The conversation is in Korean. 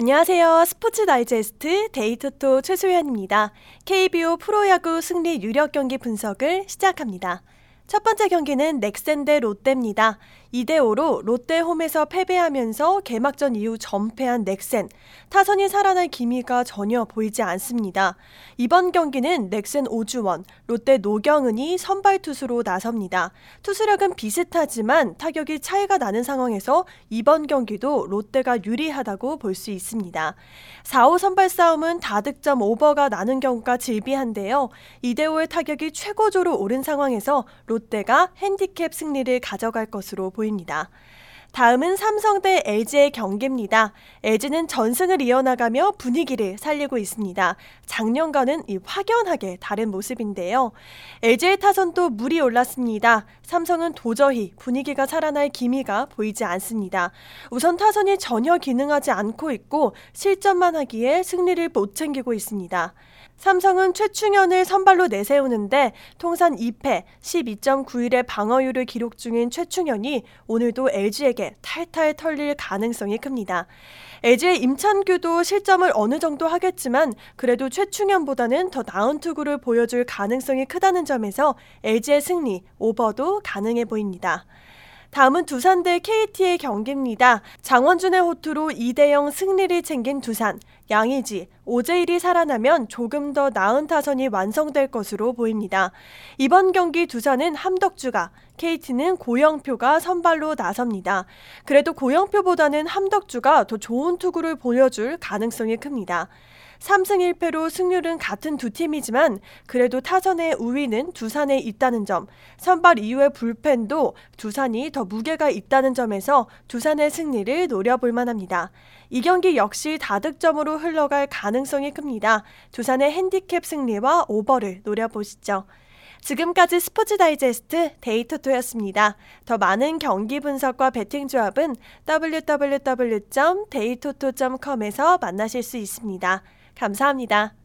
안녕하세요. 스포츠 다이제스트 데이터토 최소연입니다. KBO 프로야구 승리 유력 경기 분석을 시작합니다. 첫 번째 경기는 넥센 대 롯데입니다. 2대 5로 롯데 홈에서 패배하면서 개막전 이후 전패한 넥센. 타선이 살아날 기미가 전혀 보이지 않습니다. 이번 경기는 넥센 오주원, 롯데 노경은이 선발 투수로 나섭니다. 투수력은 비슷하지만 타격이 차이가 나는 상황에서 이번 경기도 롯데가 유리하다고 볼 수 있습니다. 4호 선발 싸움은 다득점 오버가 나는 경우가 질비한데요. 2대 5의 타격이 최고조로 오른 상황에서 롯데가 핸디캡 승리를 가져갈 것으로 보입니다. 다음은 삼성 대 LG의 경기입니다. LG는 전승을 이어나가며 분위기를 살리고 있습니다. 작년과는 확연하게 다른 모습인데요. LG의 타선도 물이 올랐습니다. 삼성은 도저히 분위기가 살아날 기미가 보이지 않습니다. 우선 타선이 전혀 기능하지 않고 있고 실점만 하기에 승리를 못 챙기고 있습니다. 삼성은 최충현을 선발로 내세우는데 통산 2패 12.91의 방어율을 기록 중인 최충현이 오늘도 LG에게 탈탈 털릴 가능성이 큽니다. LG의 임찬규도 실점을 어느 정도 하겠지만 그래도 최충현보다는 더 나은 투구를 보여줄 가능성이 크다는 점에서 LG의 승리 오버도 가능해 보입니다. 다음은 두산 대 KT의 경기입니다. 장원준의 호투로 2대 0 승리를 챙긴 두산. 양의지, 오재일이 살아나면 조금 더 나은 타선이 완성될 것으로 보입니다. 이번 경기 두산은 함덕주가, KT는 고영표가 선발로 나섭니다. 그래도 고영표보다는 함덕주가 더 좋은 투구를 보여줄 가능성이 큽니다. 3승 1패로 승률은 같은 두 팀이지만 그래도 타선의 우위는 두산에 있다는 점, 선발 이후의 불펜도 두산이 더 무게가 있다는 점에서 두산의 승리를 노려볼 만합니다. 이 경기 역시 다득점으로 흘러갈 가능성이 큽니다. 두산의 핸디캡 승리와 오버를 노려보시죠. 지금까지 스포츠 다이제스트 데이터토였습니다. 더 많은 경기 분석과 배팅 조합은 www.데이토토.com에서 만나실 수 있습니다. 감사합니다.